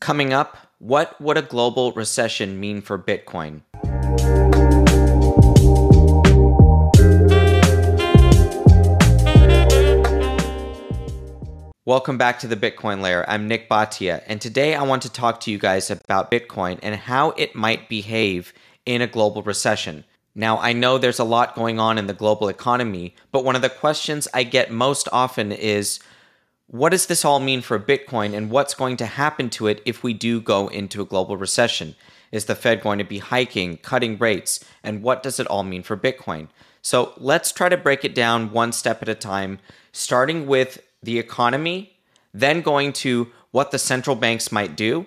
Coming up, what would a global recession mean for Bitcoin? Welcome back to the Bitcoin Layer. I'm Nik Bhatia, and today I want to talk to you guys about Bitcoin and how it might behave in a global recession. Now, I know there's a lot going on in the global economy, but one of the questions I get most often is what does this all mean for Bitcoin and what's going to happen to it if we do go into a global recession? Is the Fed going to be hiking, cutting rates, and what does it all mean for Bitcoin? So let's try to break it down one step at a time, starting with the economy, then going to what the central banks might do,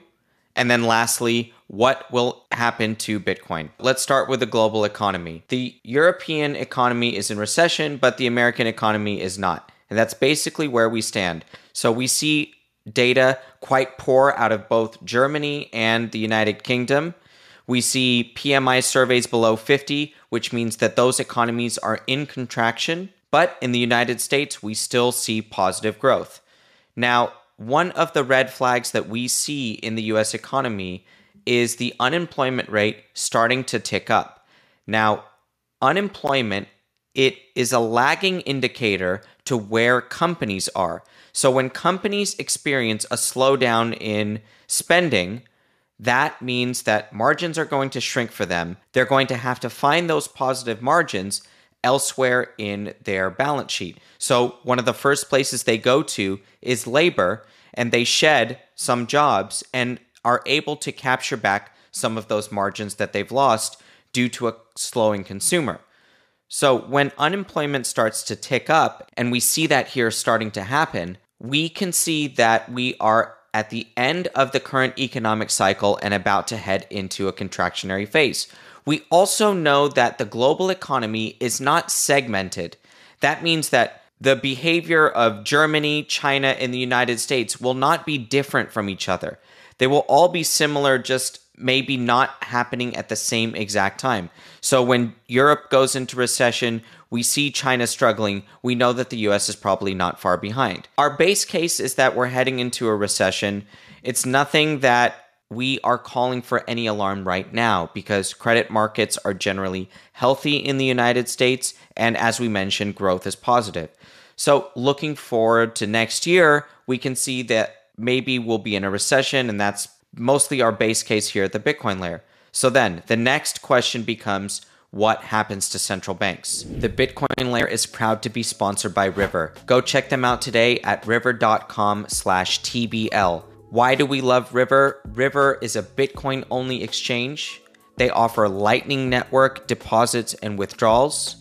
and then lastly, what will happen to Bitcoin? Let's start with the global economy. The European economy is in recession, but the American economy is not. And that's basically where we stand. So we see data quite poor out of both Germany and the United Kingdom. We see PMI surveys below 50, which means that those economies are in contraction. But in the United States, we still see positive growth. Now, one of the red flags that we see in the US economy is the unemployment rate starting to tick up. Now, unemployment it is a lagging indicator to where companies are. So when companies experience a slowdown in spending, that means that margins are going to shrink for them. They're going to have to find those positive margins elsewhere in their balance sheet. So, one of the first places they go to is labor, and they shed some jobs and are able to capture back some of those margins that they've lost due to a slowing consumer. So, when unemployment starts to tick up, and we see that here starting to happen, we can see that we are at the end of the current economic cycle and about to head into a contractionary phase. We also know that the global economy is not segmented. That means that the behavior of Germany, China, and the United States will not be different from each other. They will all be similar, just maybe not happening at the same exact time. So when Europe goes into recession, we see China struggling. We know that the US is probably not far behind. Our base case is that we're heading into a recession. It's nothing that we are calling for any alarm right now because credit markets are generally healthy in the United States. And as we mentioned, growth is positive. So, looking forward to next year, we can see that maybe we'll be in a recession, and that's mostly our base case here at the Bitcoin layer. So, then the next question becomes what happens to central banks. The Bitcoin layer is proud to be sponsored by River. Go check them out today at river.com slash TBL. Why do we love River? River is a Bitcoin only exchange. They offer Lightning Network deposits and withdrawals.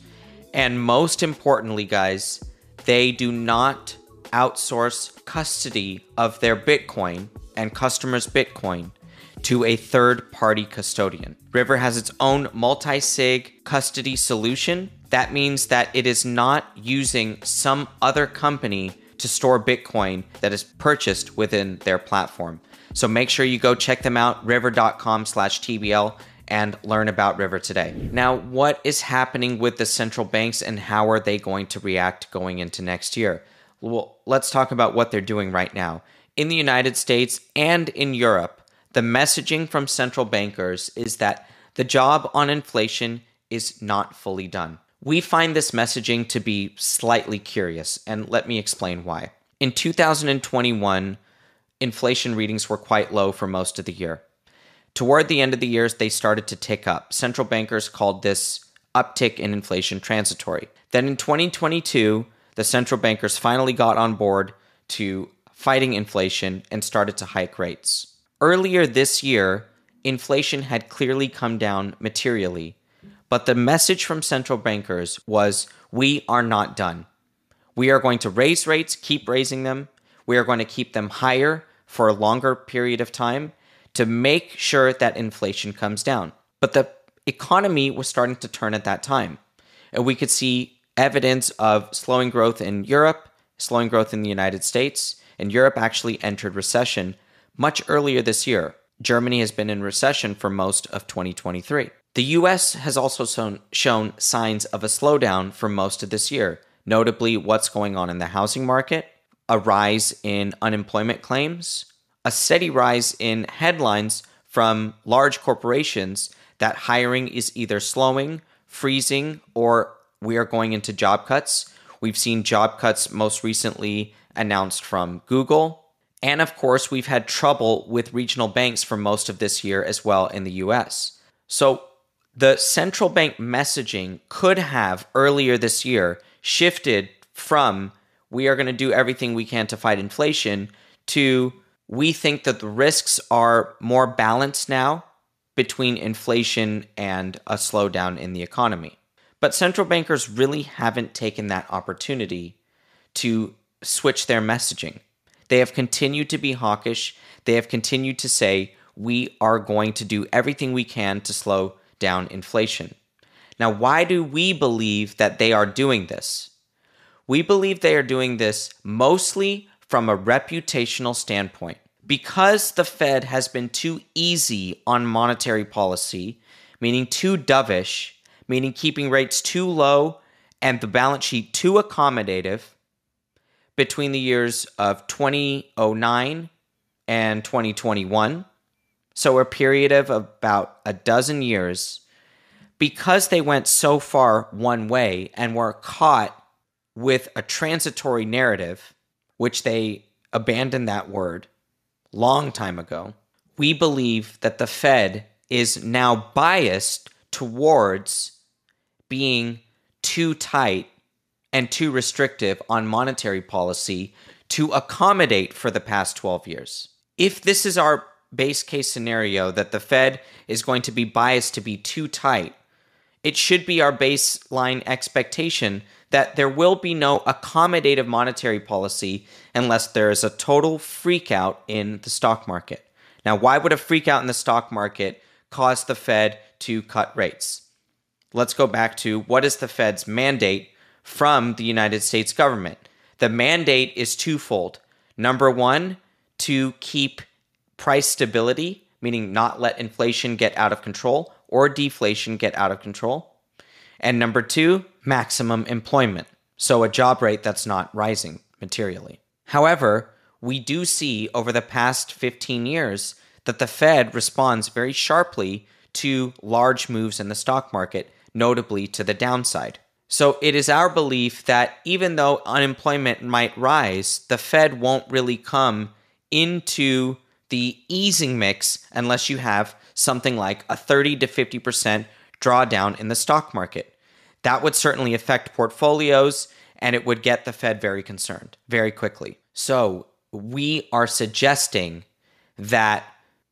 And most importantly, guys, they do not outsource custody of their Bitcoin and customers' Bitcoin to a third party custodian. River has its own multi sig custody solution. That means that it is not using some other company to store Bitcoin that is purchased within their platform. So make sure you go check them out, river.com slash TBL, and learn about River today. Now, what is happening with the central banks and how are they going to react going into next year? Well, let's talk about what they're doing right now. In the United States and in Europe, the messaging from central bankers is that the job on inflation is not fully done. We find this messaging to be slightly curious, and let me explain why. In 2021, inflation readings were quite low for most of the year. Toward the end of the year, they started to tick up. Central bankers called this uptick in inflation transitory. Then in 2022, the central bankers finally got on board to fighting inflation and started to hike rates. Earlier this year, inflation had clearly come down materially, but the message from central bankers was we are not done. We are going to raise rates, keep raising them. We are going to keep them higher for a longer period of time to make sure that inflation comes down. But the economy was starting to turn at that time. And we could see evidence of slowing growth in Europe, slowing growth in the United States, and Europe actually entered recession much earlier this year. Germany has been in recession for most of 2023. The US has also shown, signs of a slowdown for most of this year, notably what's going on in the housing market, a rise in unemployment claims, a steady rise in headlines from large corporations that hiring is either slowing, freezing, or we are going into job cuts. We've seen job cuts most recently announced from Google. And of course, we've had trouble with regional banks for most of this year as well in the US. So the central bank messaging could have earlier this year shifted from we are going to do everything we can to fight inflation to we think that the risks are more balanced now between inflation and a slowdown in the economy. But central bankers really haven't taken that opportunity to switch their messaging. They have continued to be hawkish. They have continued to say, we are going to do everything we can to slow down inflation. Now, why do we believe that they are doing this? We believe they are doing this mostly from a reputational standpoint. Because the Fed has been too easy on monetary policy, meaning too dovish, meaning keeping rates too low and the balance sheet too accommodative between the years of 2009 and 2021, so a period of about a dozen years, because they went so far one way and were caught with a transitory narrative, which they abandoned that word long time ago, we believe that the Fed is now biased towards being too tight and too restrictive on monetary policy to accommodate for the past 12 years. If this is our base case scenario that the Fed is going to be biased to be too tight, it should be our baseline expectation that there will be no accommodative monetary policy unless there is a total freakout in the stock market. Now, why would a freakout in the stock market cause the Fed to cut rates? Let's go back to what is the Fed's mandate from the United States government? The mandate is twofold. Number one, to keep price stability, meaning not let inflation get out of control or deflation get out of control. And number two, maximum employment. So a job rate that's not rising materially. However, we do see over the past 15 years that the Fed responds very sharply to large moves in the stock market, notably to the downside. So it is our belief that even though unemployment might rise, the Fed won't really come into the easing mix unless you have something like a 30 to 50% drawdown in the stock market. That would certainly affect portfolios and it would get the Fed very concerned very quickly. So, we are suggesting that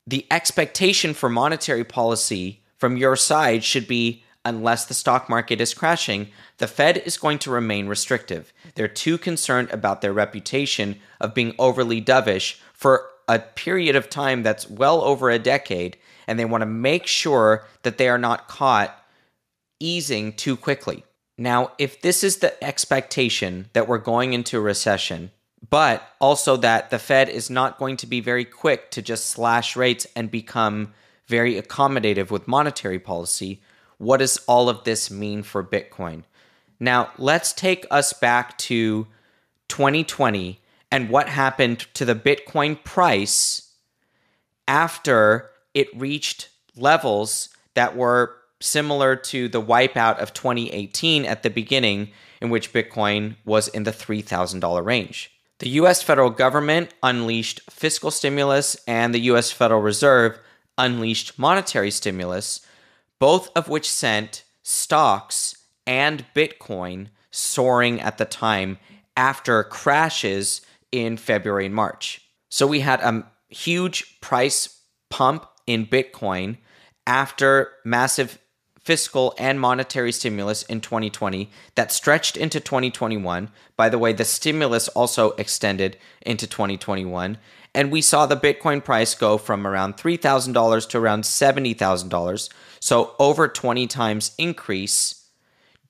the expectation for monetary policy from your side should be unless the stock market is crashing, the Fed is going to remain restrictive. They're too concerned about their reputation of being overly dovish for a period of time that's well over a decade, and they want to make sure that they are not caught easing too quickly. Now, if this is the expectation that we're going into a recession, but also that the Fed is not going to be very quick to just slash rates and become very accommodative with monetary policy, what does all of this mean for Bitcoin? Now, let's take us back to 2020 and what happened to the Bitcoin price after it reached levels that were similar to the wipeout of 2018 at the beginning, in which Bitcoin was in the $3,000 range. The US federal government unleashed fiscal stimulus, and the US Federal Reserve unleashed monetary stimulus, both of which sent stocks and Bitcoin soaring at the time after crashes in February and March. So we had a huge price pump in Bitcoin after massive fiscal and monetary stimulus in 2020 that stretched into 2021. By the way, the stimulus also extended into 2021. And we saw the Bitcoin price go from around $3,000 to around $70,000. So over 20 times increase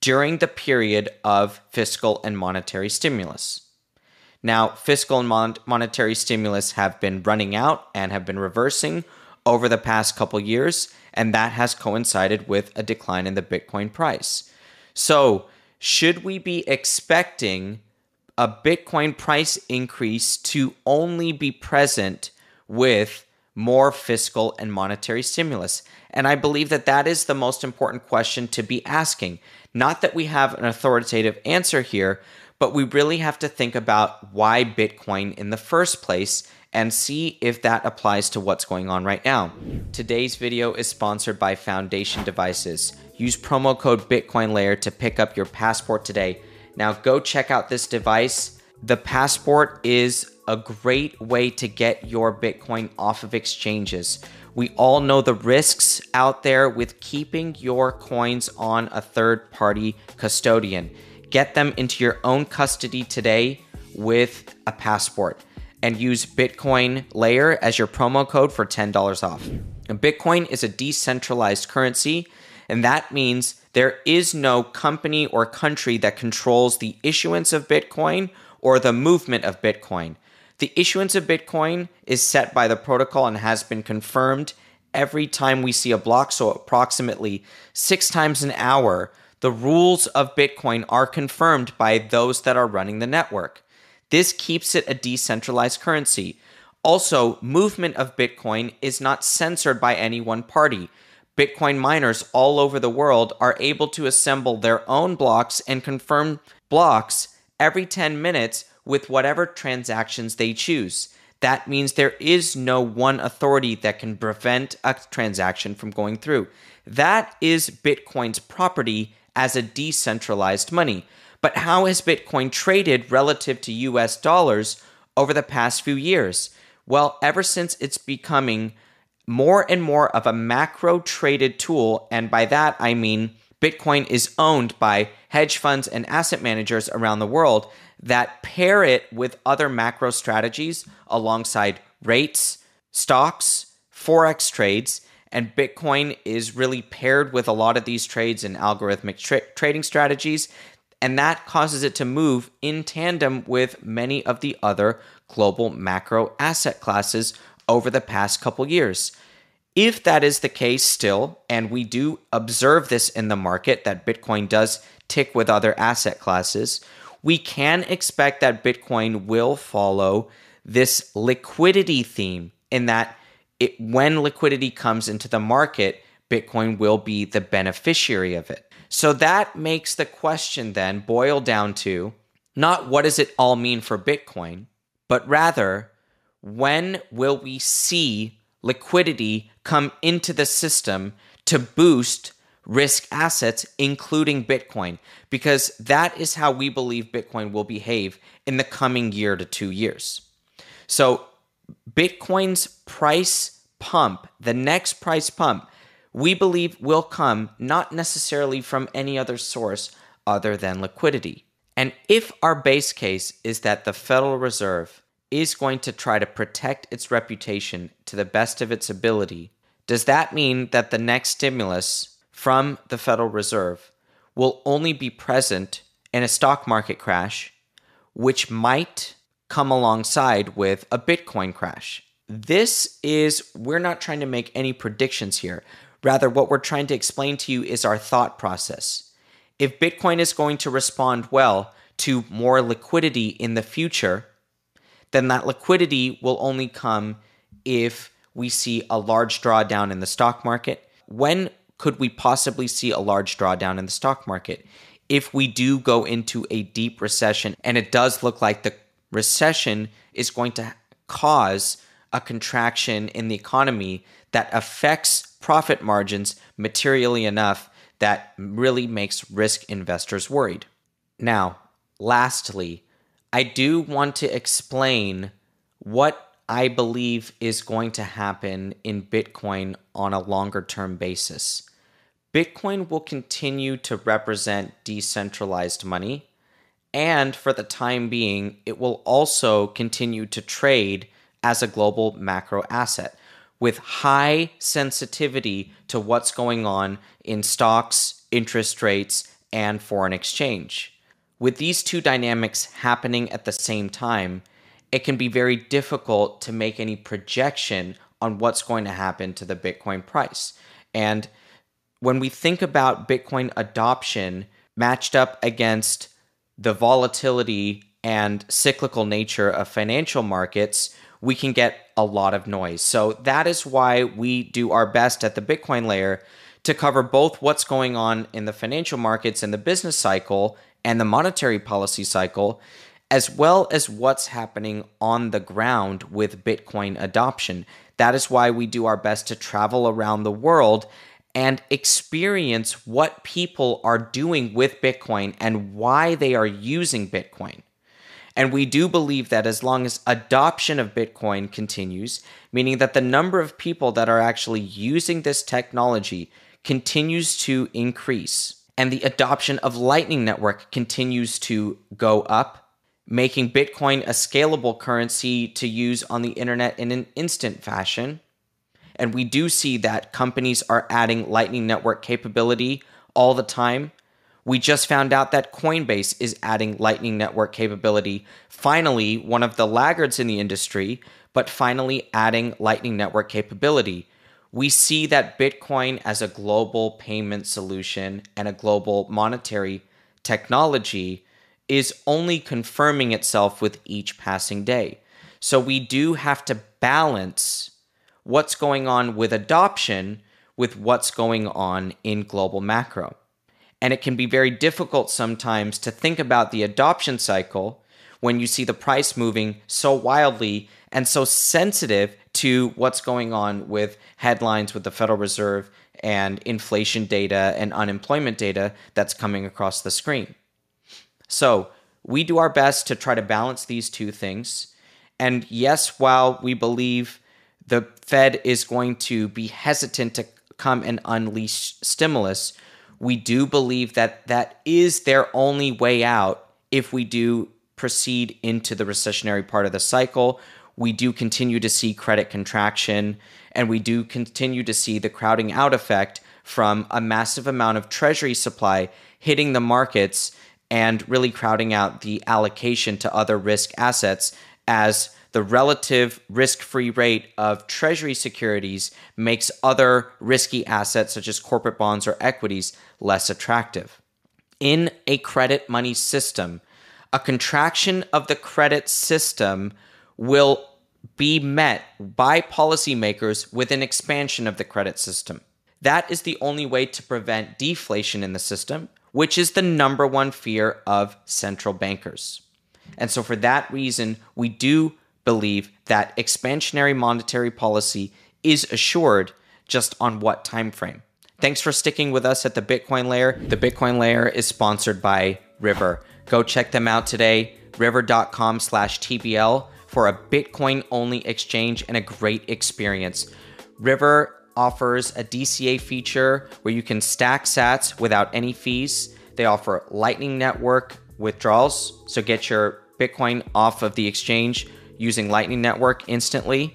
during the period of fiscal and monetary stimulus. Now, fiscal and mon- monetary stimulus have been running out and have been reversing over the past couple years, and that has coincided with a decline in the Bitcoin price. So, should we be expecting a Bitcoin price increase to only be present with more fiscal and monetary stimulus? And I believe that that is the most important question to be asking. Not that we have an authoritative answer here, but we really have to think about why Bitcoin in the first place and see if that applies to what's going on right now. Today's video is sponsored by Foundation Devices. Use promo code BitcoinLayer to pick up your passport today. Now go check out this device. The passport is a great way to get your Bitcoin off of exchanges. We all know the risks out there with keeping your coins on a third party custodian. Get them into your own custody today with a passport and use Bitcoin Layer as your promo code for $10 off. Bitcoin is a decentralized currency, and that means there is no company or country that controls the issuance of Bitcoin or the movement of Bitcoin. The issuance of Bitcoin is set by the protocol and has been confirmed every time we see a block, so approximately six times an hour. The rules of Bitcoin are confirmed by those that are running the network. This keeps it a decentralized currency. Also, movement of Bitcoin is not censored by any one party. Bitcoin miners all over the world are able to assemble their own blocks and confirm blocks every 10 minutes with whatever transactions they choose. That means there is no one authority that can prevent a transaction from going through. That is Bitcoin's property as a decentralized money. But how has Bitcoin traded relative to US dollars over the past few years? Well, ever since it's becoming more and more of a macro traded tool, and by that I mean Bitcoin is owned by hedge funds and asset managers around the world that pair it with other macro strategies alongside rates, stocks, forex trades, and Bitcoin is really paired with a lot of these trades and algorithmic tra- trading strategies and that causes it to move in tandem with many of the other global macro asset classes over the past couple years. If that is the case still, and we do observe this in the market that Bitcoin does tick with other asset classes, we can expect that Bitcoin will follow this liquidity theme in that it, when liquidity comes into the market, Bitcoin will be the beneficiary of it. So that makes the question then boil down to not what does it all mean for Bitcoin, but rather when will we see liquidity come into the system to boost risk assets, including Bitcoin? Because that is how we believe Bitcoin will behave in the coming year to two years. So, Bitcoin's price pump, the next price pump, we believe will come not necessarily from any other source other than liquidity. And if our base case is that the Federal Reserve is going to try to protect its reputation to the best of its ability, does that mean that the next stimulus from the Federal Reserve will only be present in a stock market crash, which might come alongside with a Bitcoin crash? This is, we're not trying to make any predictions here. Rather, what we're trying to explain to you is our thought process. If Bitcoin is going to respond well to more liquidity in the future, then that liquidity will only come if we see a large drawdown in the stock market. When could we possibly see a large drawdown in the stock market? If we do go into a deep recession, and it does look like the recession is going to cause a contraction in the economy that affects profit margins materially enough that really makes risk investors worried. Now, lastly, I do want to explain what I believe is going to happen in Bitcoin on a longer term basis. Bitcoin will continue to represent decentralized money, and for the time being, it will also continue to trade as a global macro asset with high sensitivity to what's going on in stocks, interest rates, and foreign exchange. With these two dynamics happening at the same time, it can be very difficult to make any projection on what's going to happen to the Bitcoin price. And when we think about Bitcoin adoption matched up against the volatility and cyclical nature of financial markets, we can get a lot of noise. So that is why we do our best at the Bitcoin layer to cover both what's going on in the financial markets and the business cycle and the monetary policy cycle, as well as what's happening on the ground with Bitcoin adoption. That is why we do our best to travel around the world and experience what people are doing with Bitcoin and why they are using Bitcoin. And we do believe that as long as adoption of Bitcoin continues, meaning that the number of people that are actually using this technology continues to increase, and the adoption of Lightning Network continues to go up, making Bitcoin a scalable currency to use on the internet in an instant fashion. And we do see that companies are adding Lightning Network capability all the time we just found out that Coinbase is adding Lightning Network capability. Finally, one of the laggards in the industry, but finally adding Lightning Network capability. We see that Bitcoin as a global payment solution and a global monetary technology is only confirming itself with each passing day. So we do have to balance what's going on with adoption with what's going on in global macro. And it can be very difficult sometimes to think about the adoption cycle when you see the price moving so wildly and so sensitive to what's going on with headlines with the Federal Reserve and inflation data and unemployment data that's coming across the screen. So, we do our best to try to balance these two things. And yes, while we believe the Fed is going to be hesitant to come and unleash stimulus, we do believe that that is their only way out if we do proceed into the recessionary part of the cycle. We do continue to see credit contraction and we do continue to see the crowding out effect from a massive amount of treasury supply hitting the markets and really crowding out the allocation to other risk assets as the relative risk free rate of treasury securities makes other risky assets, such as corporate bonds or equities, less attractive. In a credit money system, a contraction of the credit system will be met by policymakers with an expansion of the credit system. That is the only way to prevent deflation in the system, which is the number one fear of central bankers. And so, for that reason, we do believe that expansionary monetary policy is assured just on what time frame. Thanks for sticking with us at the Bitcoin layer. The Bitcoin layer is sponsored by River. Go check them out today, river.com slash TBL for a Bitcoin only exchange and a great experience. River offers a DCA feature where you can stack sats without any fees. They offer Lightning Network withdrawals, so get your Bitcoin off of the exchange using Lightning Network instantly.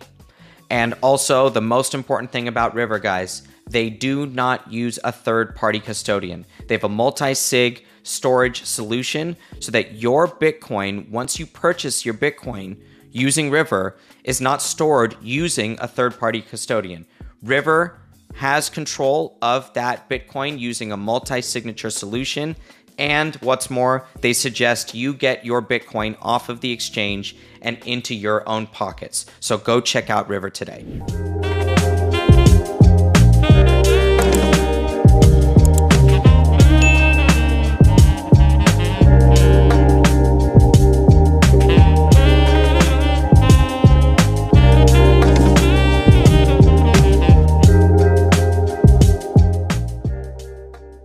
And also, the most important thing about River, guys, they do not use a third party custodian. They have a multi sig storage solution so that your Bitcoin, once you purchase your Bitcoin using River, is not stored using a third party custodian. River has control of that Bitcoin using a multi signature solution and what's more, they suggest you get your Bitcoin off of the exchange and into your own pockets. So go check out River today.